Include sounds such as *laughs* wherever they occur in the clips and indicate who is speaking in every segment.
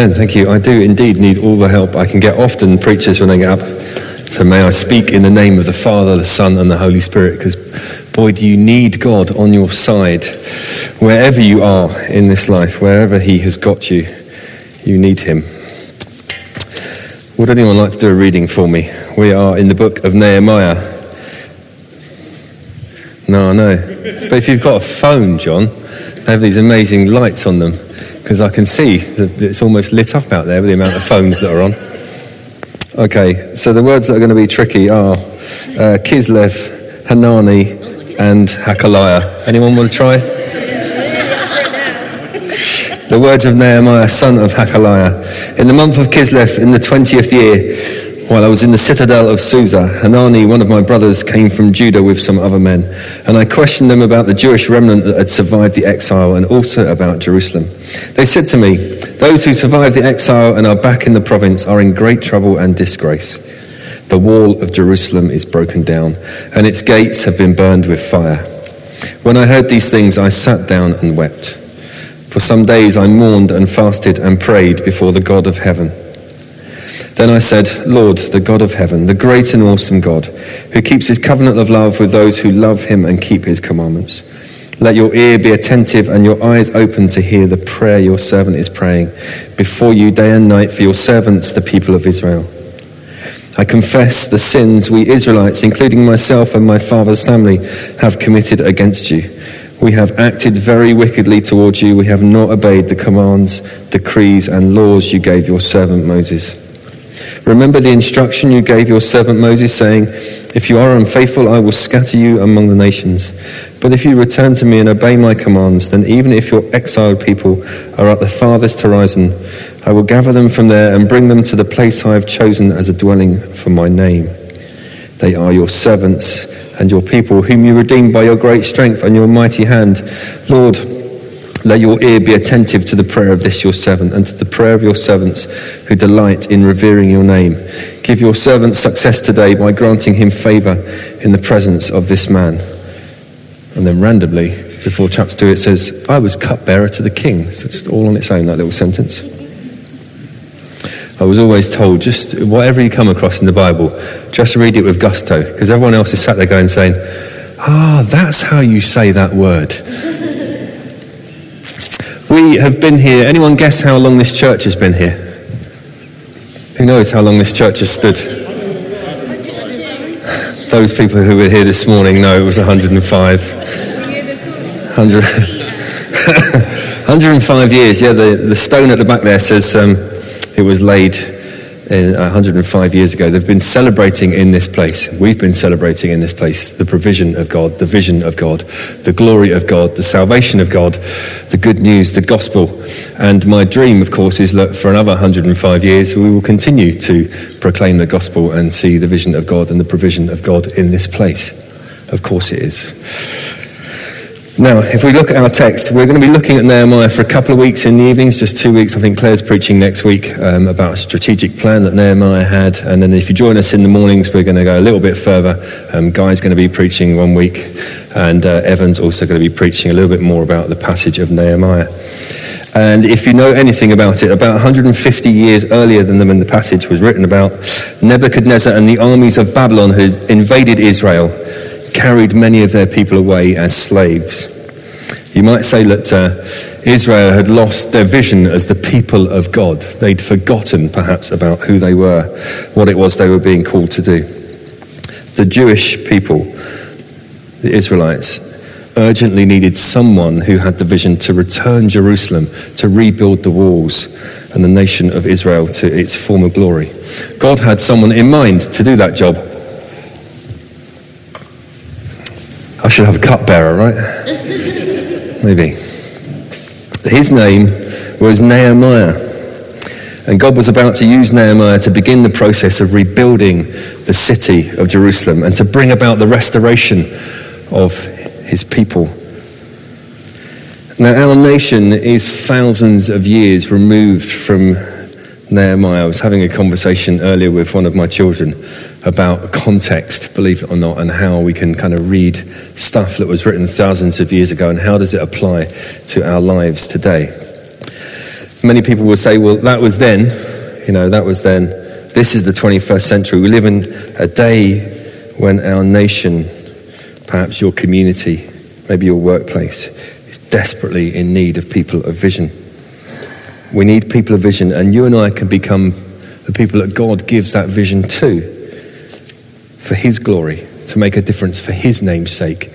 Speaker 1: And thank you. I do indeed need all the help I can get. Often preachers when they get up. So may I speak in the name of the Father, the Son, and the Holy Spirit, because boy, do you need God on your side. Wherever you are in this life, wherever He has got you, you need Him. Would anyone like to do a reading for me? We are in the book of Nehemiah. No, know. But if you've got a phone, John, they have these amazing lights on them because I can see that it's almost lit up out there with the amount of phones that are on. Okay, so the words that are going to be tricky are uh, Kislev, Hanani, and Hakaliah. Anyone want to try? the words of Nehemiah, son of Hakaliah. In the month of Kislev, in the 20th year, while I was in the citadel of Susa, Hanani, one of my brothers, came from Judah with some other men, and I questioned them about the Jewish remnant that had survived the exile and also about Jerusalem. They said to me, Those who survived the exile and are back in the province are in great trouble and disgrace. The wall of Jerusalem is broken down, and its gates have been burned with fire. When I heard these things, I sat down and wept. For some days I mourned and fasted and prayed before the God of heaven. Then I said, Lord, the God of heaven, the great and awesome God, who keeps his covenant of love with those who love him and keep his commandments. Let your ear be attentive and your eyes open to hear the prayer your servant is praying before you day and night for your servants, the people of Israel. I confess the sins we Israelites, including myself and my father's family, have committed against you. We have acted very wickedly towards you. We have not obeyed the commands, decrees, and laws you gave your servant Moses. Remember the instruction you gave your servant Moses, saying, If you are unfaithful, I will scatter you among the nations. But if you return to me and obey my commands, then even if your exiled people are at the farthest horizon, I will gather them from there and bring them to the place I have chosen as a dwelling for my name. They are your servants and your people, whom you redeemed by your great strength and your mighty hand. Lord, let your ear be attentive to the prayer of this your servant and to the prayer of your servants who delight in revering your name. Give your servant success today by granting him favor in the presence of this man. And then randomly, before chapter 2, it says, I was cupbearer to the king. So it's all on its own, that little sentence. I was always told, just whatever you come across in the Bible, just read it with gusto, because everyone else is sat there going, saying, Ah, that's how you say that word. Have been here. Anyone guess how long this church has been here? Who knows how long this church has stood? *laughs* Those people who were here this morning know it was 105. 100, 105 *laughs* years. Yeah, the, the stone at the back there says um, it was laid 105 uh, years ago. They've been celebrating in this place. We've been celebrating in this place the provision of God, the vision of God, the glory of God, the salvation of God, the good news, the gospel. And my dream, of course, is that for another 105 years we will continue to proclaim the gospel and see the vision of God and the provision of God in this place. Of course it is. Now, if we look at our text, we're going to be looking at Nehemiah for a couple of weeks in the evenings, just two weeks. I think Claire's preaching next week um, about a strategic plan that Nehemiah had. And then if you join us in the mornings, we're going to go a little bit further. Um, Guy's going to be preaching one week, and uh, Evan's also going to be preaching a little bit more about the passage of Nehemiah. And if you know anything about it, about 150 years earlier than when the passage was written about, Nebuchadnezzar and the armies of Babylon had invaded Israel carried many of their people away as slaves. You might say that uh, Israel had lost their vision as the people of God. They'd forgotten, perhaps, about who they were, what it was they were being called to do. The Jewish people, the Israelites, urgently needed someone who had the vision to return Jerusalem, to rebuild the walls, and the nation of Israel to its former glory. God had someone in mind to do that job. I should have a cupbearer, right? Maybe. His name was Nehemiah. And God was about to use Nehemiah to begin the process of rebuilding the city of Jerusalem and to bring about the restoration of his people. Now, our nation is thousands of years removed from Nehemiah. I was having a conversation earlier with one of my children about context, believe it or not, and how we can kind of read stuff that was written thousands of years ago and how does it apply to our lives today. Many people will say, well, that was then, you know, that was then. This is the 21st century. We live in a day when our nation, perhaps your community, maybe your workplace, is desperately in need of people of vision. We need people of vision, and you and I can become the people that God gives that vision to for His glory, to make a difference for His name's sake,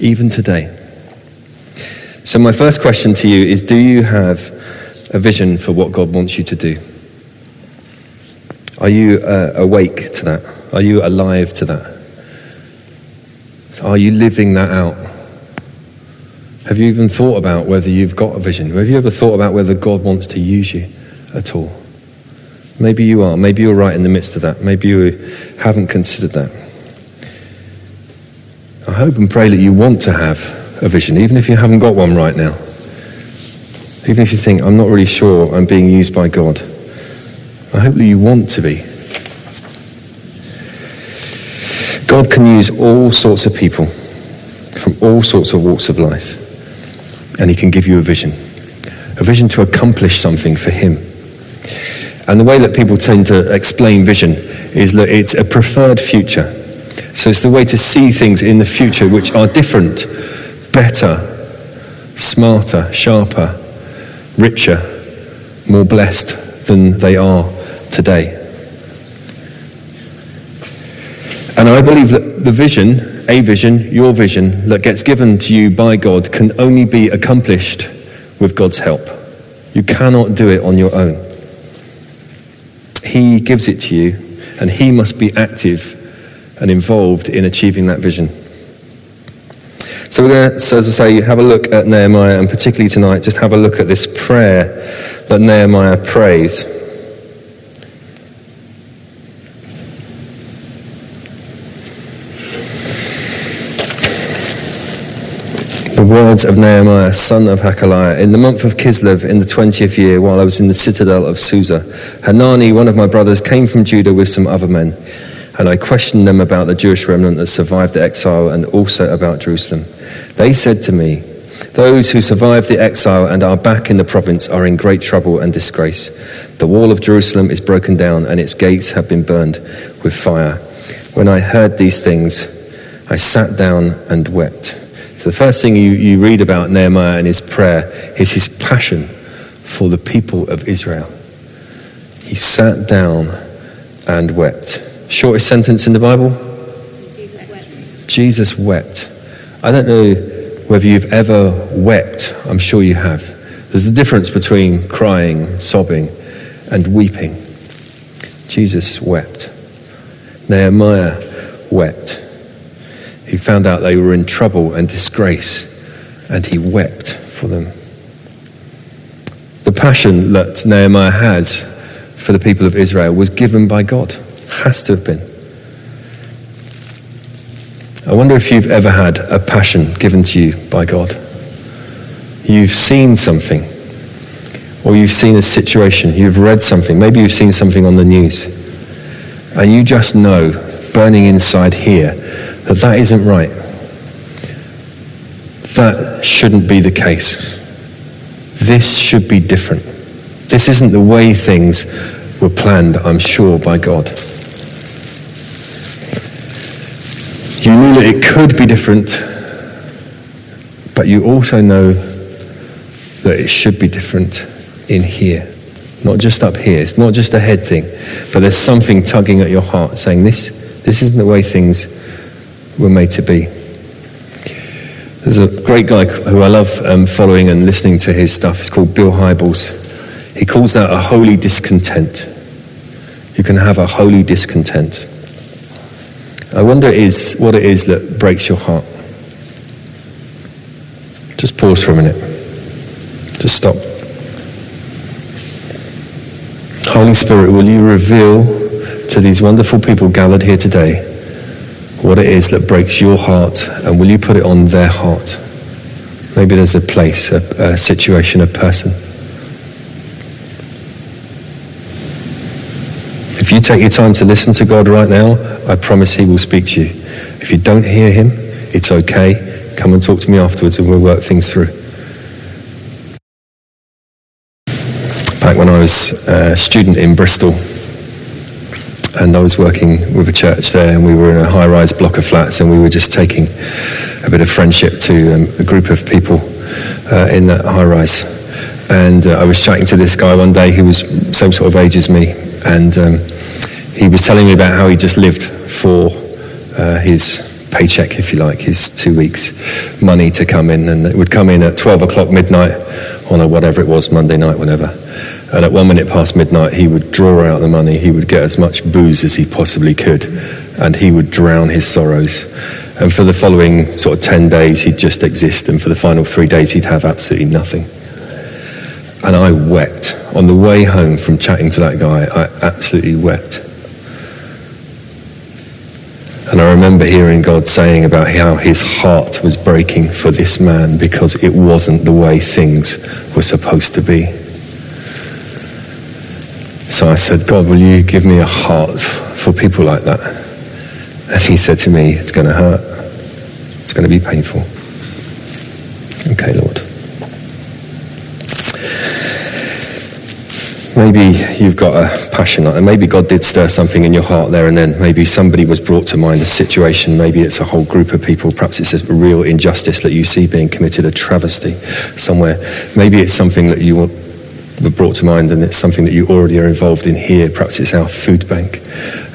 Speaker 1: even today. So, my first question to you is Do you have a vision for what God wants you to do? Are you uh, awake to that? Are you alive to that? Are you living that out? Have you even thought about whether you've got a vision? Have you ever thought about whether God wants to use you at all? Maybe you are. Maybe you're right in the midst of that. Maybe you haven't considered that. I hope and pray that you want to have a vision, even if you haven't got one right now. Even if you think, I'm not really sure I'm being used by God, I hope that you want to be. God can use all sorts of people from all sorts of walks of life, and He can give you a vision a vision to accomplish something for Him. And the way that people tend to explain vision is that it's a preferred future. So it's the way to see things in the future which are different, better, smarter, sharper, richer, more blessed than they are today. And I believe that the vision, a vision, your vision, that gets given to you by God can only be accomplished with God's help. You cannot do it on your own. He gives it to you, and He must be active and involved in achieving that vision. So we're going to, so as I say, have a look at Nehemiah, and particularly tonight, just have a look at this prayer that Nehemiah prays. Words of Nehemiah, son of Hakaliah. In the month of Kislev, in the twentieth year, while I was in the citadel of Susa, Hanani, one of my brothers, came from Judah with some other men. And I questioned them about the Jewish remnant that survived the exile and also about Jerusalem. They said to me, Those who survived the exile and are back in the province are in great trouble and disgrace. The wall of Jerusalem is broken down and its gates have been burned with fire. When I heard these things, I sat down and wept. So, the first thing you, you read about Nehemiah and his prayer is his passion for the people of Israel. He sat down and wept. Shortest sentence in the Bible?
Speaker 2: Jesus wept.
Speaker 1: Jesus wept. I don't know whether you've ever wept. I'm sure you have. There's a difference between crying, sobbing, and weeping. Jesus wept. Nehemiah wept. He found out they were in trouble and disgrace, and he wept for them. The passion that Nehemiah has for the people of Israel was given by God. Has to have been. I wonder if you've ever had a passion given to you by God. You've seen something, or you've seen a situation, you've read something, maybe you've seen something on the news, and you just know, burning inside here, that that isn't right. That shouldn't be the case. This should be different. This isn't the way things were planned, I'm sure, by God. You knew that it could be different, but you also know that it should be different in here. Not just up here. It's not just a head thing, but there's something tugging at your heart saying, This, this isn't the way things were made to be. There's a great guy who I love um, following and listening to his stuff. It's called Bill Hybels. He calls that a holy discontent. You can have a holy discontent. I wonder is what it is that breaks your heart. Just pause for a minute. Just stop. Holy Spirit, will you reveal to these wonderful people gathered here today what it is that breaks your heart and will you put it on their heart? Maybe there's a place, a, a situation, a person. If you take your time to listen to God right now, I promise He will speak to you. If you don't hear Him, it's okay. Come and talk to me afterwards and we'll work things through. back when I was a student in Bristol, and I was working with a church there, and we were in a high-rise block of flats, and we were just taking a bit of friendship to um, a group of people uh, in that high-rise. And uh, I was chatting to this guy one day who was same sort of age as me, and um, he was telling me about how he just lived for uh, his paycheck, if you like, his two weeks' money to come in, and it would come in at 12 o'clock midnight on a whatever it was, Monday night, whatever. And at one minute past midnight, he would draw out the money. He would get as much booze as he possibly could, and he would drown his sorrows. And for the following sort of 10 days, he'd just exist, and for the final three days, he'd have absolutely nothing. And I wept. On the way home from chatting to that guy, I absolutely wept. And I remember hearing God saying about how his heart was breaking for this man because it wasn't the way things were supposed to be. So I said, God, will you give me a heart for people like that? And he said to me, It's going to hurt. It's going to be painful. Okay, Lord. Maybe you've got a passion like that. Maybe God did stir something in your heart there and then. Maybe somebody was brought to mind, a situation. Maybe it's a whole group of people. Perhaps it's a real injustice that you see being committed, a travesty somewhere. Maybe it's something that you were brought to mind and it's something that you already are involved in here. Perhaps it's our food bank.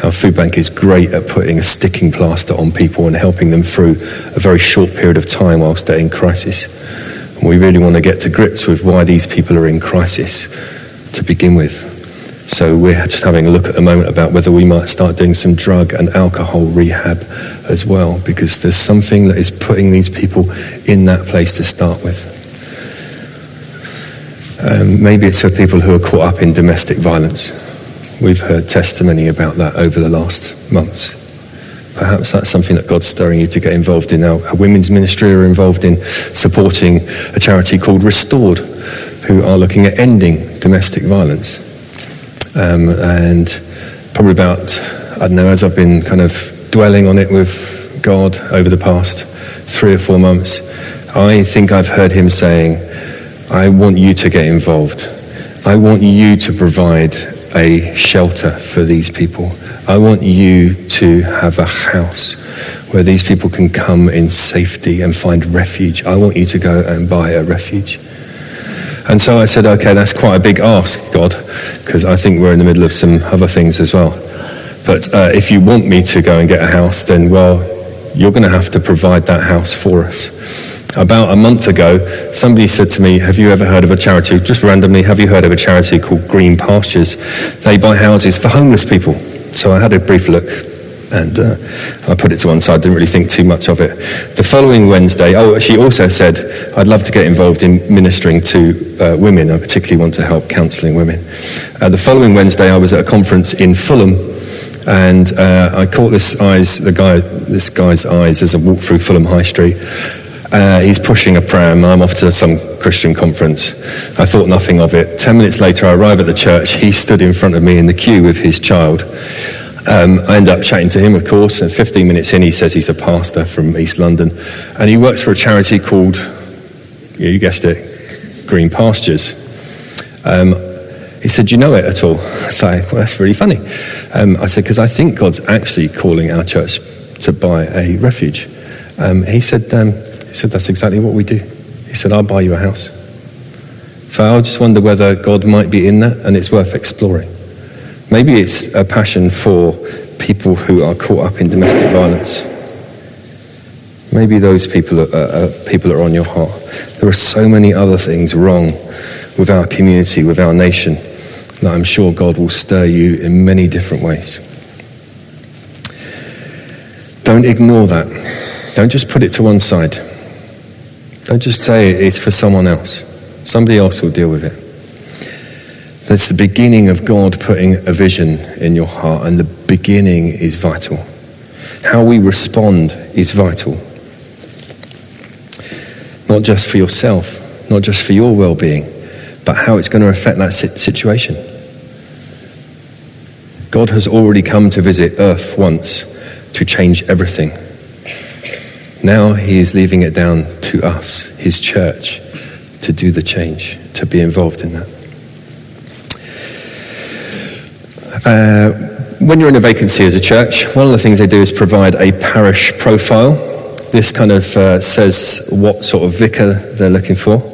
Speaker 1: Our food bank is great at putting a sticking plaster on people and helping them through a very short period of time whilst they're in crisis. And we really want to get to grips with why these people are in crisis to begin with. So we're just having a look at the moment about whether we might start doing some drug and alcohol rehab as well, because there's something that is putting these people in that place to start with. Um, maybe it's for people who are caught up in domestic violence. We've heard testimony about that over the last months. Perhaps that's something that God's stirring you to get involved in. Now, a women's ministry are involved in supporting a charity called Restored, who are looking at ending domestic violence. Um, and probably about, I don't know, as I've been kind of dwelling on it with God over the past three or four months, I think I've heard him saying, I want you to get involved. I want you to provide a shelter for these people. I want you to have a house where these people can come in safety and find refuge. I want you to go and buy a refuge. And so I said, okay, that's quite a big ask, God, because I think we're in the middle of some other things as well. But uh, if you want me to go and get a house, then, well, you're going to have to provide that house for us. About a month ago, somebody said to me, Have you ever heard of a charity? Just randomly, have you heard of a charity called Green Pastures? They buy houses for homeless people. So I had a brief look and uh, I put it to one side, didn't really think too much of it. The following Wednesday, oh, she also said, I'd love to get involved in ministering to uh, women. I particularly want to help counselling women. Uh, the following Wednesday, I was at a conference in Fulham, and uh, I caught this eyes, the guy, this guy's eyes as I walked through Fulham High Street. Uh, he's pushing a pram. I'm off to some Christian conference. I thought nothing of it. Ten minutes later, I arrive at the church. He stood in front of me in the queue with his child. Um, I end up chatting to him, of course, and 15 minutes in, he says he's a pastor from East London, and he works for a charity called, you guessed it, Green Pastures. Um, he said, Do you know it at all? *laughs* I said, Well, that's really funny. Um, I said, Because I think God's actually calling our church to buy a refuge. Um, he, said, um, he said, That's exactly what we do. He said, I'll buy you a house. So I just wonder whether God might be in that, and it's worth exploring. Maybe it's a passion for people who are caught up in domestic violence. Maybe those people are, uh, people are on your heart. There are so many other things wrong with our community, with our nation, that I'm sure God will stir you in many different ways. Don't ignore that. Don't just put it to one side. Don't just say it's for someone else. Somebody else will deal with it. That's the beginning of God putting a vision in your heart, and the beginning is vital. How we respond is vital. Not just for yourself, not just for your well being, but how it's going to affect that situation. God has already come to visit earth once to change everything. Now he is leaving it down to us, his church, to do the change, to be involved in that. Uh, when you're in a vacancy as a church, one of the things they do is provide a parish profile. This kind of uh, says what sort of vicar they're looking for.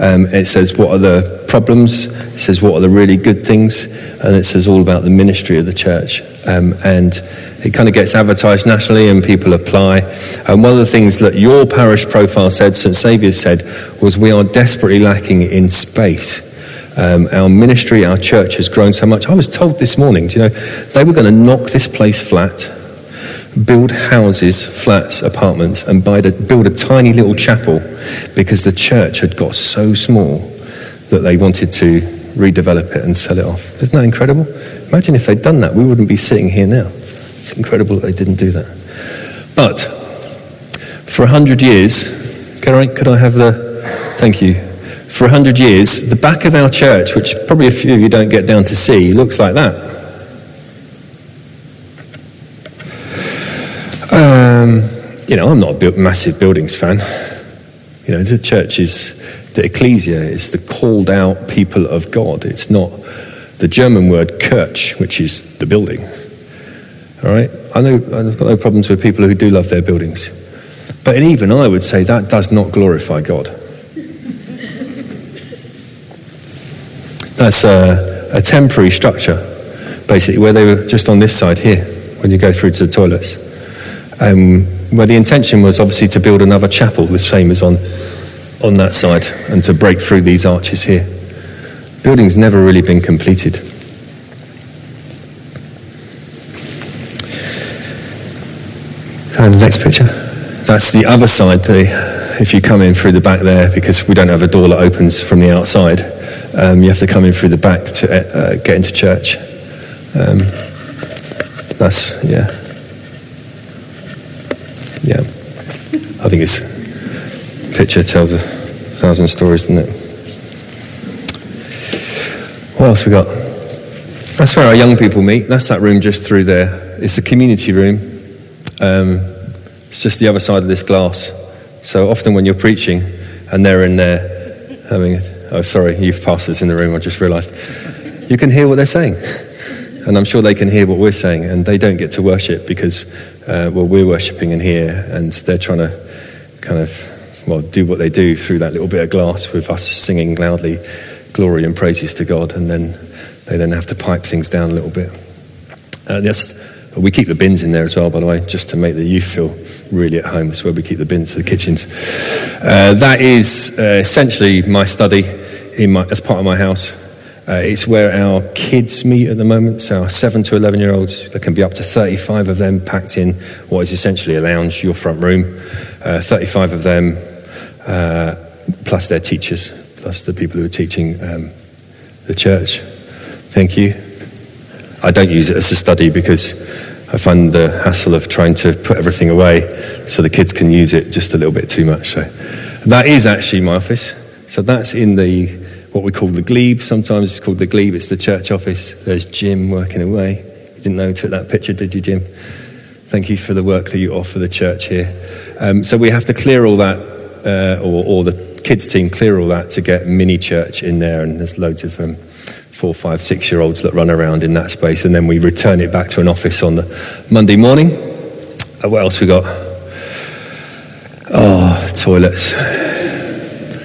Speaker 1: Um, it says what are the problems, it says what are the really good things, and it says all about the ministry of the church. Um, and it kind of gets advertised nationally, and people apply. And one of the things that your parish profile said, St. Saviour's said, was we are desperately lacking in space. Um, our ministry, our church has grown so much. I was told this morning, do you know, they were going to knock this place flat, build houses, flats, apartments, and build a tiny little chapel because the church had got so small that they wanted to redevelop it and sell it off. Isn't that incredible? Imagine if they'd done that, we wouldn't be sitting here now. It's incredible that they didn't do that. But for a hundred years, could I, could I have the, thank you, for 100 years, the back of our church, which probably a few of you don't get down to see, looks like that. You know, I'm not a massive buildings fan. You know, the church is the ecclesia, it's the called out people of God. It's not the German word Kirch, which is the building. All right? I know I've got no problems with people who do love their buildings. But even I would say that does not glorify God. *laughs* That's a, a temporary structure, basically, where they were just on this side here when you go through to the toilets. Um, where the intention was obviously to build another chapel, the same as on, on that side, and to break through these arches here. Building's never really been completed. And next picture. That's the other side, the, if you come in through the back there, because we don't have a door that opens from the outside. Um, you have to come in through the back to uh, get into church. Um, that's, yeah. Yeah. I think it's, picture tells a thousand stories, doesn't it? What else we got? That's where our young people meet. That's that room just through there. It's a community room. Um, it's just the other side of this glass. So often when you're preaching and they're in there having Oh, sorry, youth pastors in the room, I just realized. You can hear what they're saying. And I'm sure they can hear what we're saying, and they don't get to worship because, uh, well, we're worshipping in here, and they're trying to kind of, well, do what they do through that little bit of glass with us singing loudly glory and praises to God, and then they then have to pipe things down a little bit. Uh, we keep the bins in there as well, by the way, just to make the youth feel really at home. That's where we keep the bins for the kitchens. Uh, that is uh, essentially my study in my, as part of my house. Uh, it's where our kids meet at the moment. So, our 7 to 11 year olds, there can be up to 35 of them packed in what is essentially a lounge, your front room. Uh, 35 of them, uh, plus their teachers, plus the people who are teaching um, the church. Thank you. I don't use it as a study because I find the hassle of trying to put everything away so the kids can use it just a little bit too much. So, that is actually my office. So, that's in the what we call the glebe. Sometimes it's called the glebe. It's the church office. There's Jim working away. You didn't know took that picture, did you, Jim? Thank you for the work that you offer the church here. Um, so we have to clear all that, uh, or, or, the kids team clear all that to get mini church in there, and there's loads of um, four, five, six year olds that run around in that space, and then we return it back to an office on the Monday morning. Uh, what else we got? Oh, toilets.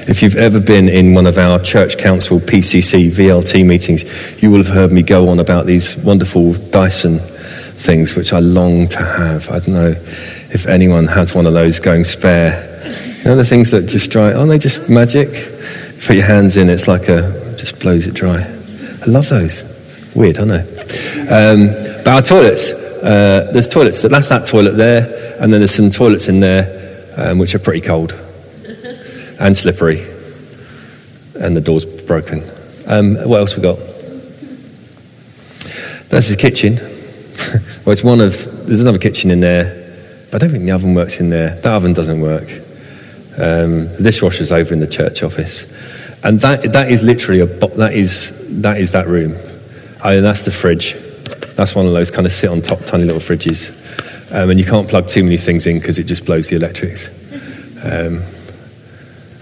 Speaker 1: If you've ever been in one of our church council PCC VLT meetings, you will have heard me go on about these wonderful Dyson things which I long to have. I don't know if anyone has one of those going spare. You know the things that just dry, aren't they just magic? Put your hands in, it's like a, just blows it dry. I love those. Weird, I know. Um, but our toilets, uh, there's toilets, that's that toilet there, and then there's some toilets in there um, which are pretty cold and slippery, and the door's broken. Um, what else we got? That's his kitchen. *laughs* well, it's one of. There's another kitchen in there, but I don't think the oven works in there. That oven doesn't work. Um, the dishwasher's over in the church office, and that that is literally a that is that is that room. I mean, that's the fridge. That's one of those kind of sit on top tiny little fridges, um, and you can't plug too many things in because it just blows the electrics. Um,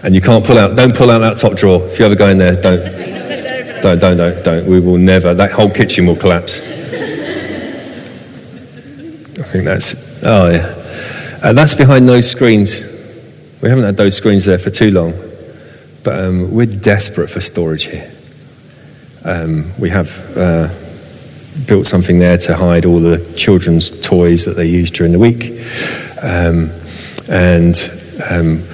Speaker 1: and you can't pull out, don't pull out that top drawer. If you ever go in there, don't. Don't, don't, don't, don't. We will never. That whole kitchen will collapse. I think that's. Oh, yeah. Uh, that's behind those screens. We haven't had those screens there for too long, but um, we're desperate for storage here. Um, we have uh, built something there to hide all the children's toys that they use during the week. Um, and um,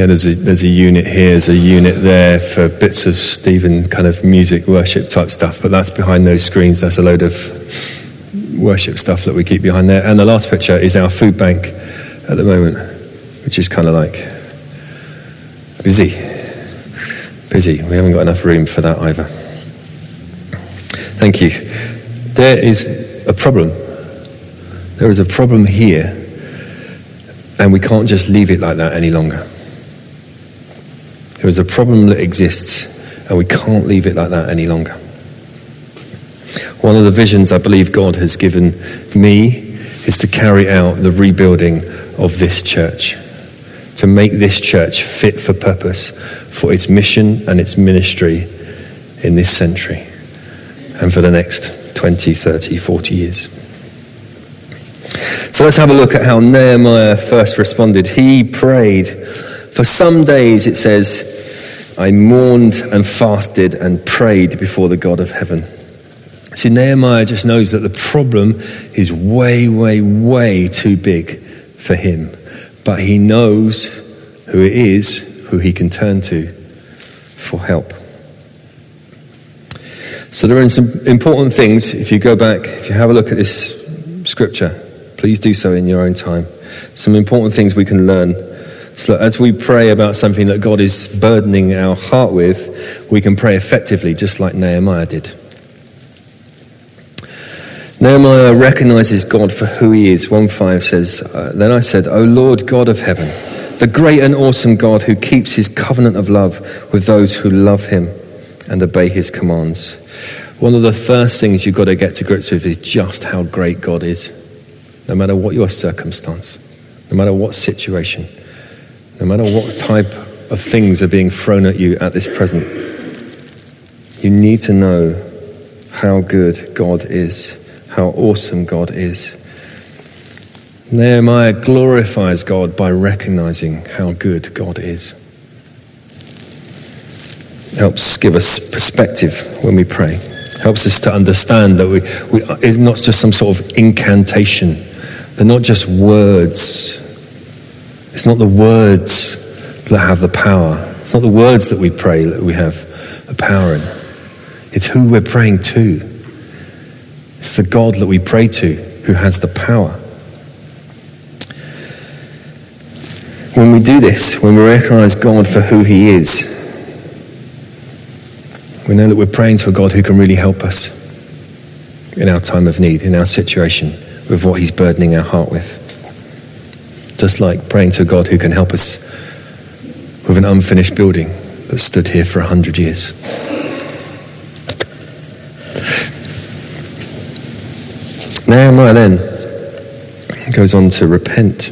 Speaker 1: yeah, there's a, there's a unit here, there's a unit there for bits of Stephen kind of music, worship type stuff, but that's behind those screens. That's a load of worship stuff that we keep behind there. And the last picture is our food bank at the moment, which is kind of like busy. Busy. We haven't got enough room for that either. Thank you. There is a problem. There is a problem here, and we can't just leave it like that any longer. There is a problem that exists, and we can't leave it like that any longer. One of the visions I believe God has given me is to carry out the rebuilding of this church, to make this church fit for purpose for its mission and its ministry in this century and for the next 20, 30, 40 years. So let's have a look at how Nehemiah first responded. He prayed for some days, it says, I mourned and fasted and prayed before the God of heaven. See, Nehemiah just knows that the problem is way, way, way too big for him. But he knows who it is who he can turn to for help. So there are some important things. If you go back, if you have a look at this scripture, please do so in your own time. Some important things we can learn so as we pray about something that God is burdening our heart with, we can pray effectively, just like Nehemiah did. Nehemiah recognizes God for who he is. 1 5 says, uh, Then I said, O Lord God of heaven, the great and awesome God who keeps his covenant of love with those who love him and obey his commands. One of the first things you've got to get to grips with is just how great God is, no matter what your circumstance, no matter what situation. No matter what type of things are being thrown at you at this present, you need to know how good God is, how awesome God is. Nehemiah glorifies God by recognizing how good God is. Helps give us perspective when we pray. Helps us to understand that we, we, it's not just some sort of incantation. They're not just words it's not the words that have the power. It's not the words that we pray that we have the power in. It's who we're praying to. It's the God that we pray to who has the power. When we do this, when we recognize God for who He is, we know that we're praying to a God who can really help us in our time of need, in our situation, with what He's burdening our heart with just like praying to a God who can help us with an unfinished building that stood here for a hundred years. Nehemiah then goes on to repent.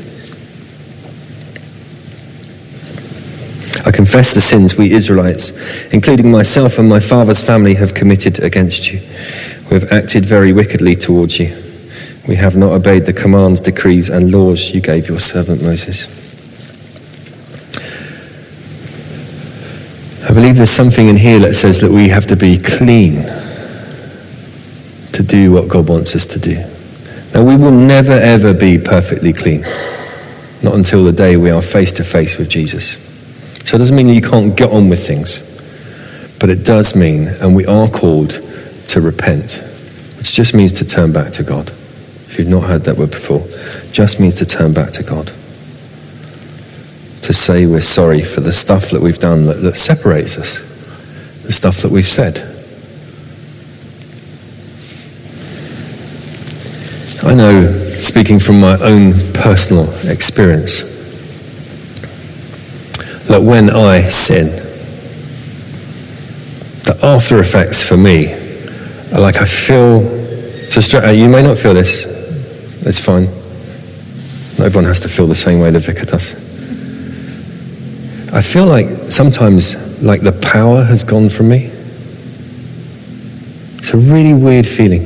Speaker 1: I confess the sins we Israelites, including myself and my father's family, have committed against you. We have acted very wickedly towards you. We have not obeyed the commands, decrees, and laws you gave your servant Moses. I believe there's something in here that says that we have to be clean to do what God wants us to do. Now, we will never, ever be perfectly clean, not until the day we are face to face with Jesus. So it doesn't mean you can't get on with things, but it does mean, and we are called to repent, which just means to turn back to God if you've not heard that word before, just means to turn back to God. To say we're sorry for the stuff that we've done that, that separates us, the stuff that we've said. I know, speaking from my own personal experience, that when I sin, the after effects for me are like I feel. So, you may not feel this, it's fine. Everyone has to feel the same way the vicar does. I feel like sometimes like the power has gone from me. It's a really weird feeling.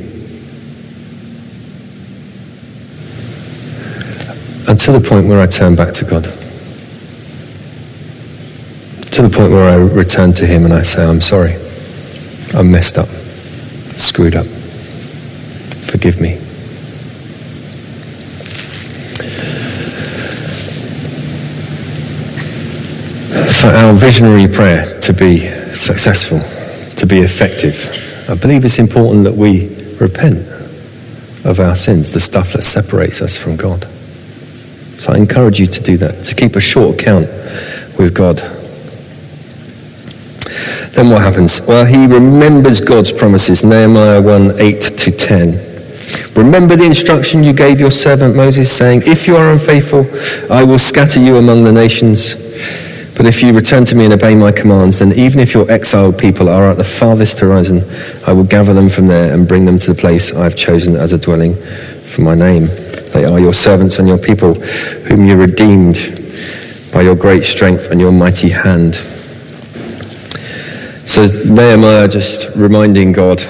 Speaker 1: Until the point where I turn back to God. To the point where I return to Him and I say, I'm sorry. I'm messed up, screwed up. Forgive me. For our visionary prayer to be successful, to be effective, I believe it's important that we repent of our sins, the stuff that separates us from God. So I encourage you to do that, to keep a short account with God. Then what happens? Well, he remembers God's promises, Nehemiah 1 8 to 10. Remember the instruction you gave your servant Moses, saying, If you are unfaithful, I will scatter you among the nations. But if you return to me and obey my commands, then even if your exiled people are at the farthest horizon, I will gather them from there and bring them to the place I have chosen as a dwelling for my name. They are your servants and your people, whom you redeemed by your great strength and your mighty hand. So Nehemiah just reminding God,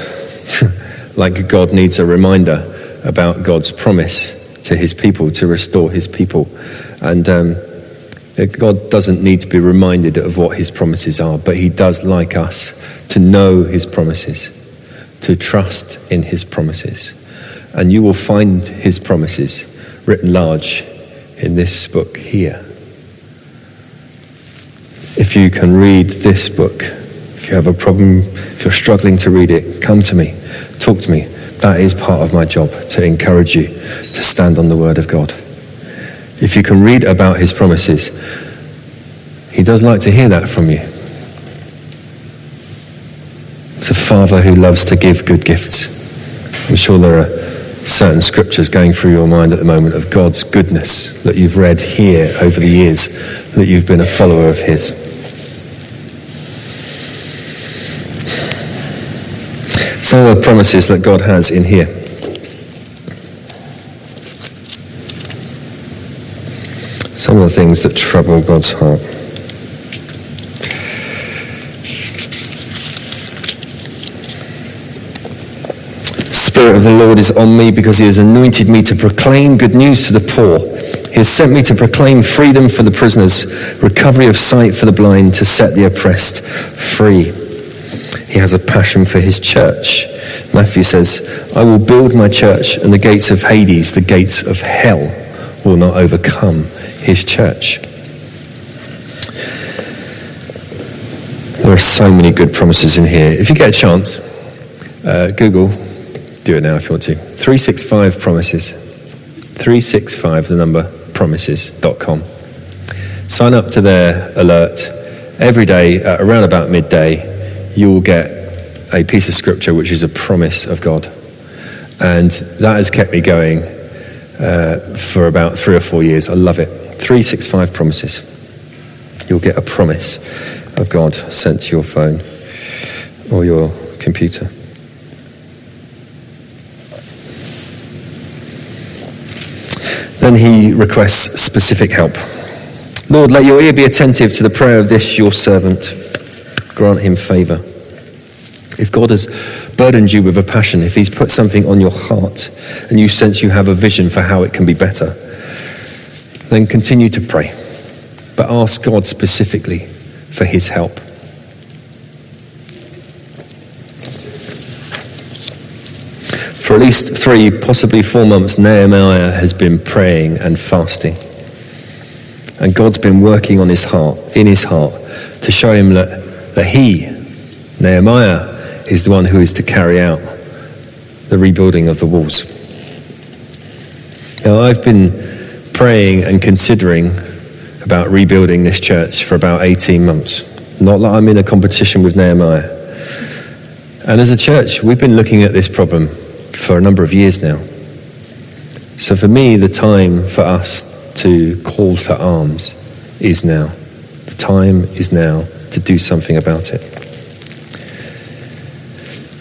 Speaker 1: *laughs* like God needs a reminder about God's promise to his people to restore his people. And um, God doesn't need to be reminded of what his promises are, but he does like us to know his promises, to trust in his promises. And you will find his promises written large in this book here. If you can read this book, if you have a problem, if you're struggling to read it, come to me, talk to me. That is part of my job to encourage you to stand on the word of God. If you can read about his promises, he does like to hear that from you. It's a father who loves to give good gifts. I'm sure there are certain scriptures going through your mind at the moment of God's goodness that you've read here over the years, that you've been a follower of his. Some of the promises that God has in here. Of the things that trouble God's heart. Spirit of the Lord is on me because he has anointed me to proclaim good news to the poor. He has sent me to proclaim freedom for the prisoners, recovery of sight for the blind, to set the oppressed free. He has a passion for his church. Matthew says, I will build my church, and the gates of Hades, the gates of hell, will not overcome his church. There are so many good promises in here. If you get a chance, uh, Google, do it now if you want to. 365 promises. 365, the number, promises.com. Sign up to their alert. Every day, around about midday, you will get a piece of scripture which is a promise of God. And that has kept me going uh, for about three or four years. I love it. 365 promises. You'll get a promise of God sent to your phone or your computer. Then he requests specific help. Lord, let your ear be attentive to the prayer of this your servant. Grant him favor. If God has burdened you with a passion, if he's put something on your heart and you sense you have a vision for how it can be better, then continue to pray. But ask God specifically for his help. For at least three, possibly four months, Nehemiah has been praying and fasting. And God's been working on his heart, in his heart, to show him that, that he, Nehemiah, is the one who is to carry out the rebuilding of the walls. Now, I've been praying and considering about rebuilding this church for about 18 months. Not that I'm in a competition with Nehemiah. And as a church, we've been looking at this problem for a number of years now. So for me, the time for us to call to arms is now. The time is now to do something about it.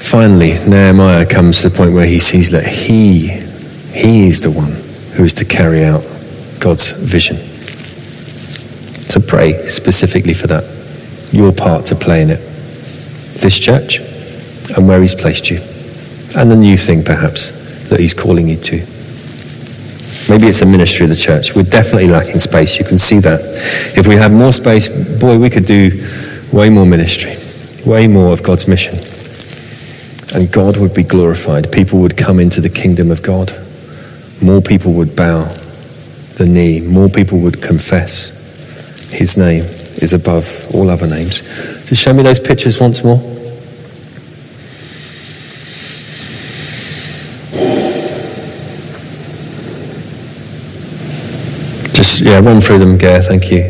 Speaker 1: Finally, Nehemiah comes to the point where he sees that he, he is the one who is to carry out God's vision. To pray specifically for that, your part to play in it. This church and where he's placed you. and the new thing perhaps that He's calling you to. Maybe it's a ministry of the church. We're definitely lacking space. You can see that. If we had more space, boy, we could do way more ministry, way more of God's mission. And God would be glorified. People would come into the kingdom of God. More people would bow the knee. More people would confess his name is above all other names. Just show me those pictures once more. Just, yeah, run through them, Gare, thank you.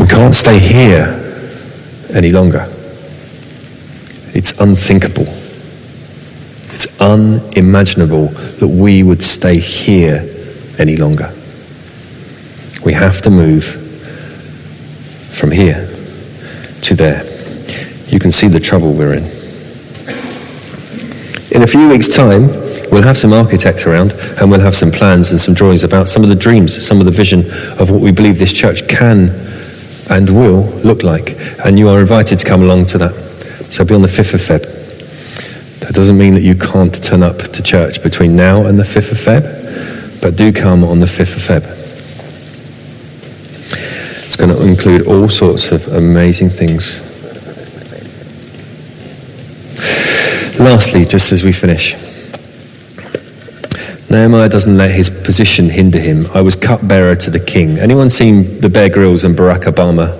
Speaker 1: We can't stay here any longer. It's unthinkable. It's unimaginable that we would stay here any longer. We have to move from here to there. You can see the trouble we're in. In a few weeks' time, we'll have some architects around and we'll have some plans and some drawings about some of the dreams, some of the vision of what we believe this church can and will look like. And you are invited to come along to that. So be on the 5th of Feb. Doesn't mean that you can't turn up to church between now and the 5th of Feb, but do come on the 5th of Feb. It's going to include all sorts of amazing things. Lastly, just as we finish, Nehemiah doesn't let his position hinder him. I was cupbearer to the king. Anyone seen the Bear Grylls and Barack Obama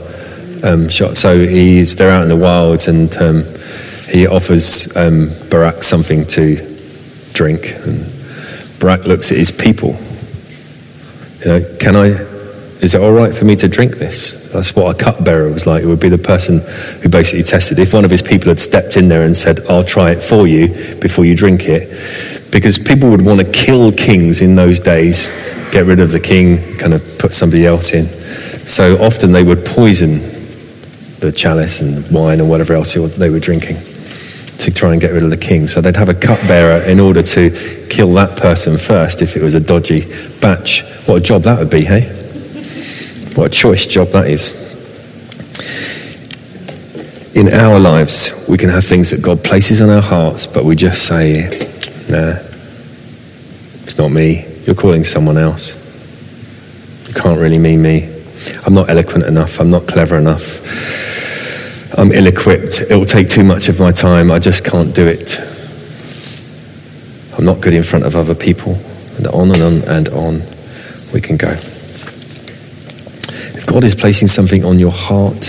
Speaker 1: um, shot? So he's they're out in the wilds and um, he offers um, Barack something to drink, and Barack looks at his people. You know, can I? Is it all right for me to drink this? That's what a cupbearer was like. It would be the person who basically tested. If one of his people had stepped in there and said, "I'll try it for you before you drink it," because people would want to kill kings in those days, get rid of the king, kind of put somebody else in. So often they would poison the chalice and wine and whatever else they were drinking to try and get rid of the king. So they'd have a cupbearer in order to kill that person first if it was a dodgy batch. What a job that would be, hey? What a choice job that is. In our lives, we can have things that God places on our hearts, but we just say, nah, it's not me. You're calling someone else. You can't really mean me. I'm not eloquent enough. I'm not clever enough. I'm ill equipped. It will take too much of my time. I just can't do it. I'm not good in front of other people. And on and on and on we can go. If God is placing something on your heart,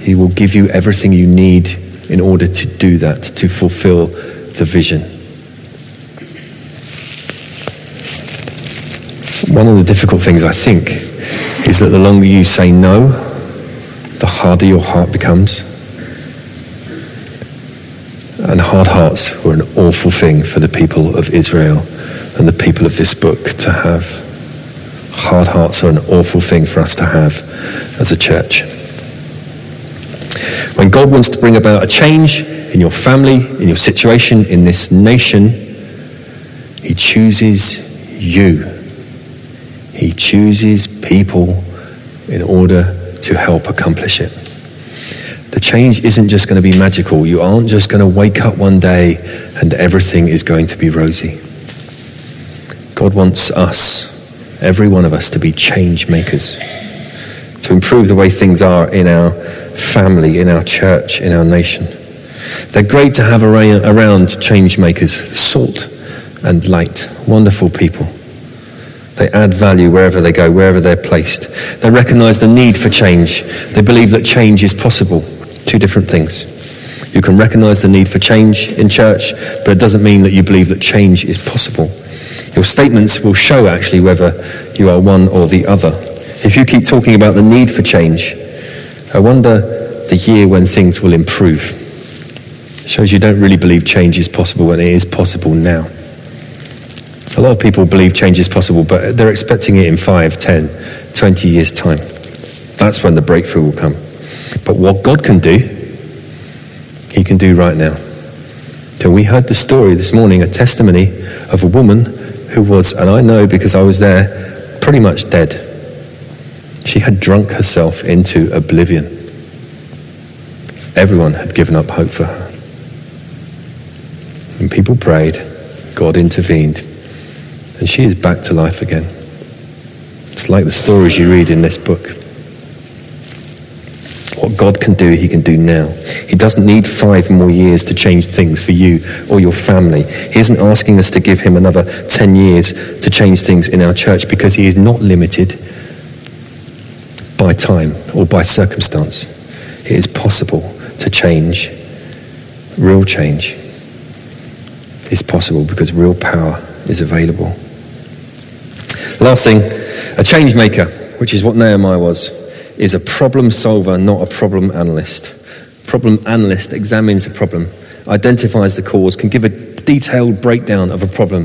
Speaker 1: He will give you everything you need in order to do that, to fulfill the vision. One of the difficult things, I think, is that the longer you say no, the harder your heart becomes. And hard hearts were an awful thing for the people of Israel and the people of this book to have. Hard hearts are an awful thing for us to have as a church. When God wants to bring about a change in your family, in your situation, in this nation, He chooses you. He chooses people in order to help accomplish it. The change isn't just going to be magical. You aren't just going to wake up one day and everything is going to be rosy. God wants us, every one of us, to be change makers, to improve the way things are in our family, in our church, in our nation. They're great to have around change makers, salt and light, wonderful people. They add value wherever they go, wherever they're placed. They recognize the need for change. They believe that change is possible. Two different things. You can recognize the need for change in church, but it doesn't mean that you believe that change is possible. Your statements will show actually whether you are one or the other. If you keep talking about the need for change, I wonder the year when things will improve. It shows you don't really believe change is possible when it is possible now. A lot of people believe change is possible, but they're expecting it in 5, 10, 20 years' time. That's when the breakthrough will come. But what God can do, He can do right now. So we heard the story this morning, a testimony of a woman who was, and I know because I was there, pretty much dead. She had drunk herself into oblivion. Everyone had given up hope for her. And people prayed, God intervened, and she is back to life again. It's like the stories you read in this book. What God can do, He can do now. He doesn't need five more years to change things for you or your family. He isn't asking us to give Him another 10 years to change things in our church because He is not limited by time or by circumstance. It is possible to change. Real change is possible because real power is available. Last thing, a change maker, which is what Nehemiah was is a problem solver, not a problem analyst. Problem analyst examines a problem, identifies the cause, can give a detailed breakdown of a problem,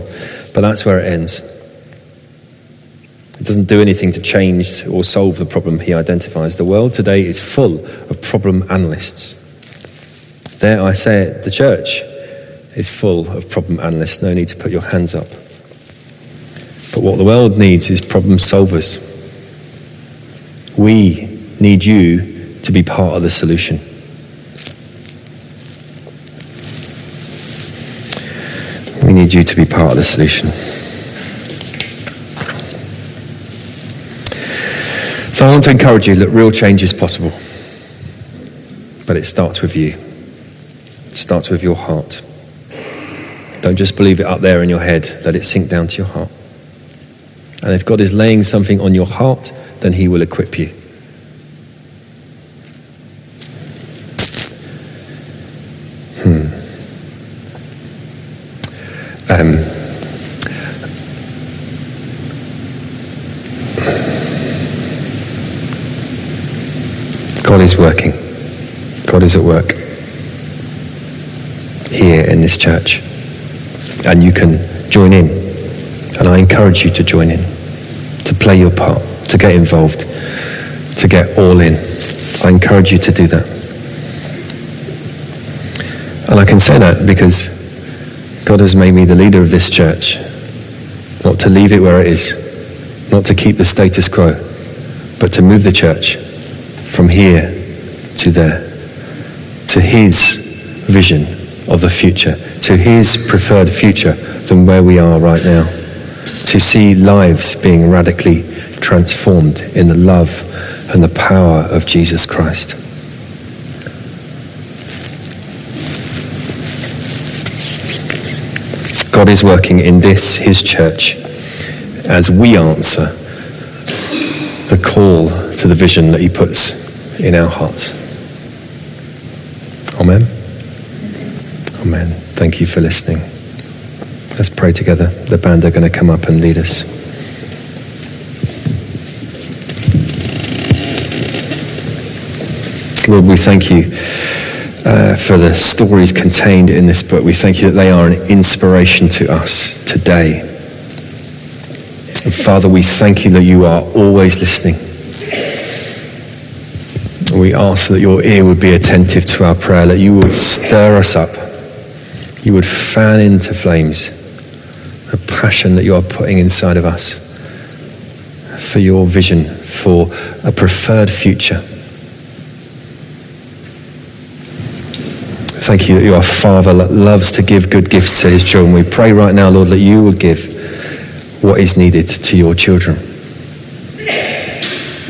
Speaker 1: but that's where it ends. It doesn't do anything to change or solve the problem he identifies. The world today is full of problem analysts. There I say it, the church is full of problem analysts. No need to put your hands up. But what the world needs is problem solvers. We need you to be part of the solution. We need you to be part of the solution. So I want to encourage you that real change is possible. But it starts with you. It starts with your heart. Don't just believe it up there in your head, let it sink down to your heart. And if God is laying something on your heart, then He will equip you. Hmm. Um, God is working. God is at work here in this church. And you can join in. And I encourage you to join in, to play your part, to get involved, to get all in. I encourage you to do that. And I can say that because God has made me the leader of this church, not to leave it where it is, not to keep the status quo, but to move the church from here to there, to His vision of the future, to His preferred future than where we are right now, to see lives being radically transformed in the love and the power of Jesus Christ. God is working in this, His church, as we answer the call to the vision that He puts in our hearts. Amen. Amen. Thank you for listening. Let's pray together. The band are going to come up and lead us. Lord, we thank you uh, for the stories contained in this book. We thank you that they are an inspiration to us today. And Father, we thank you that you are always listening. We ask that your ear would be attentive to our prayer, that you would stir us up, you would fan into flames a passion that you are putting inside of us for your vision, for a preferred future. Thank you that you are a Father loves to give good gifts to his children. We pray right now, Lord, that you would give what is needed to your children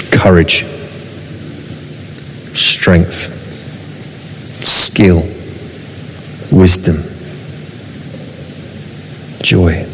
Speaker 1: courage, strength, skill, wisdom, joy.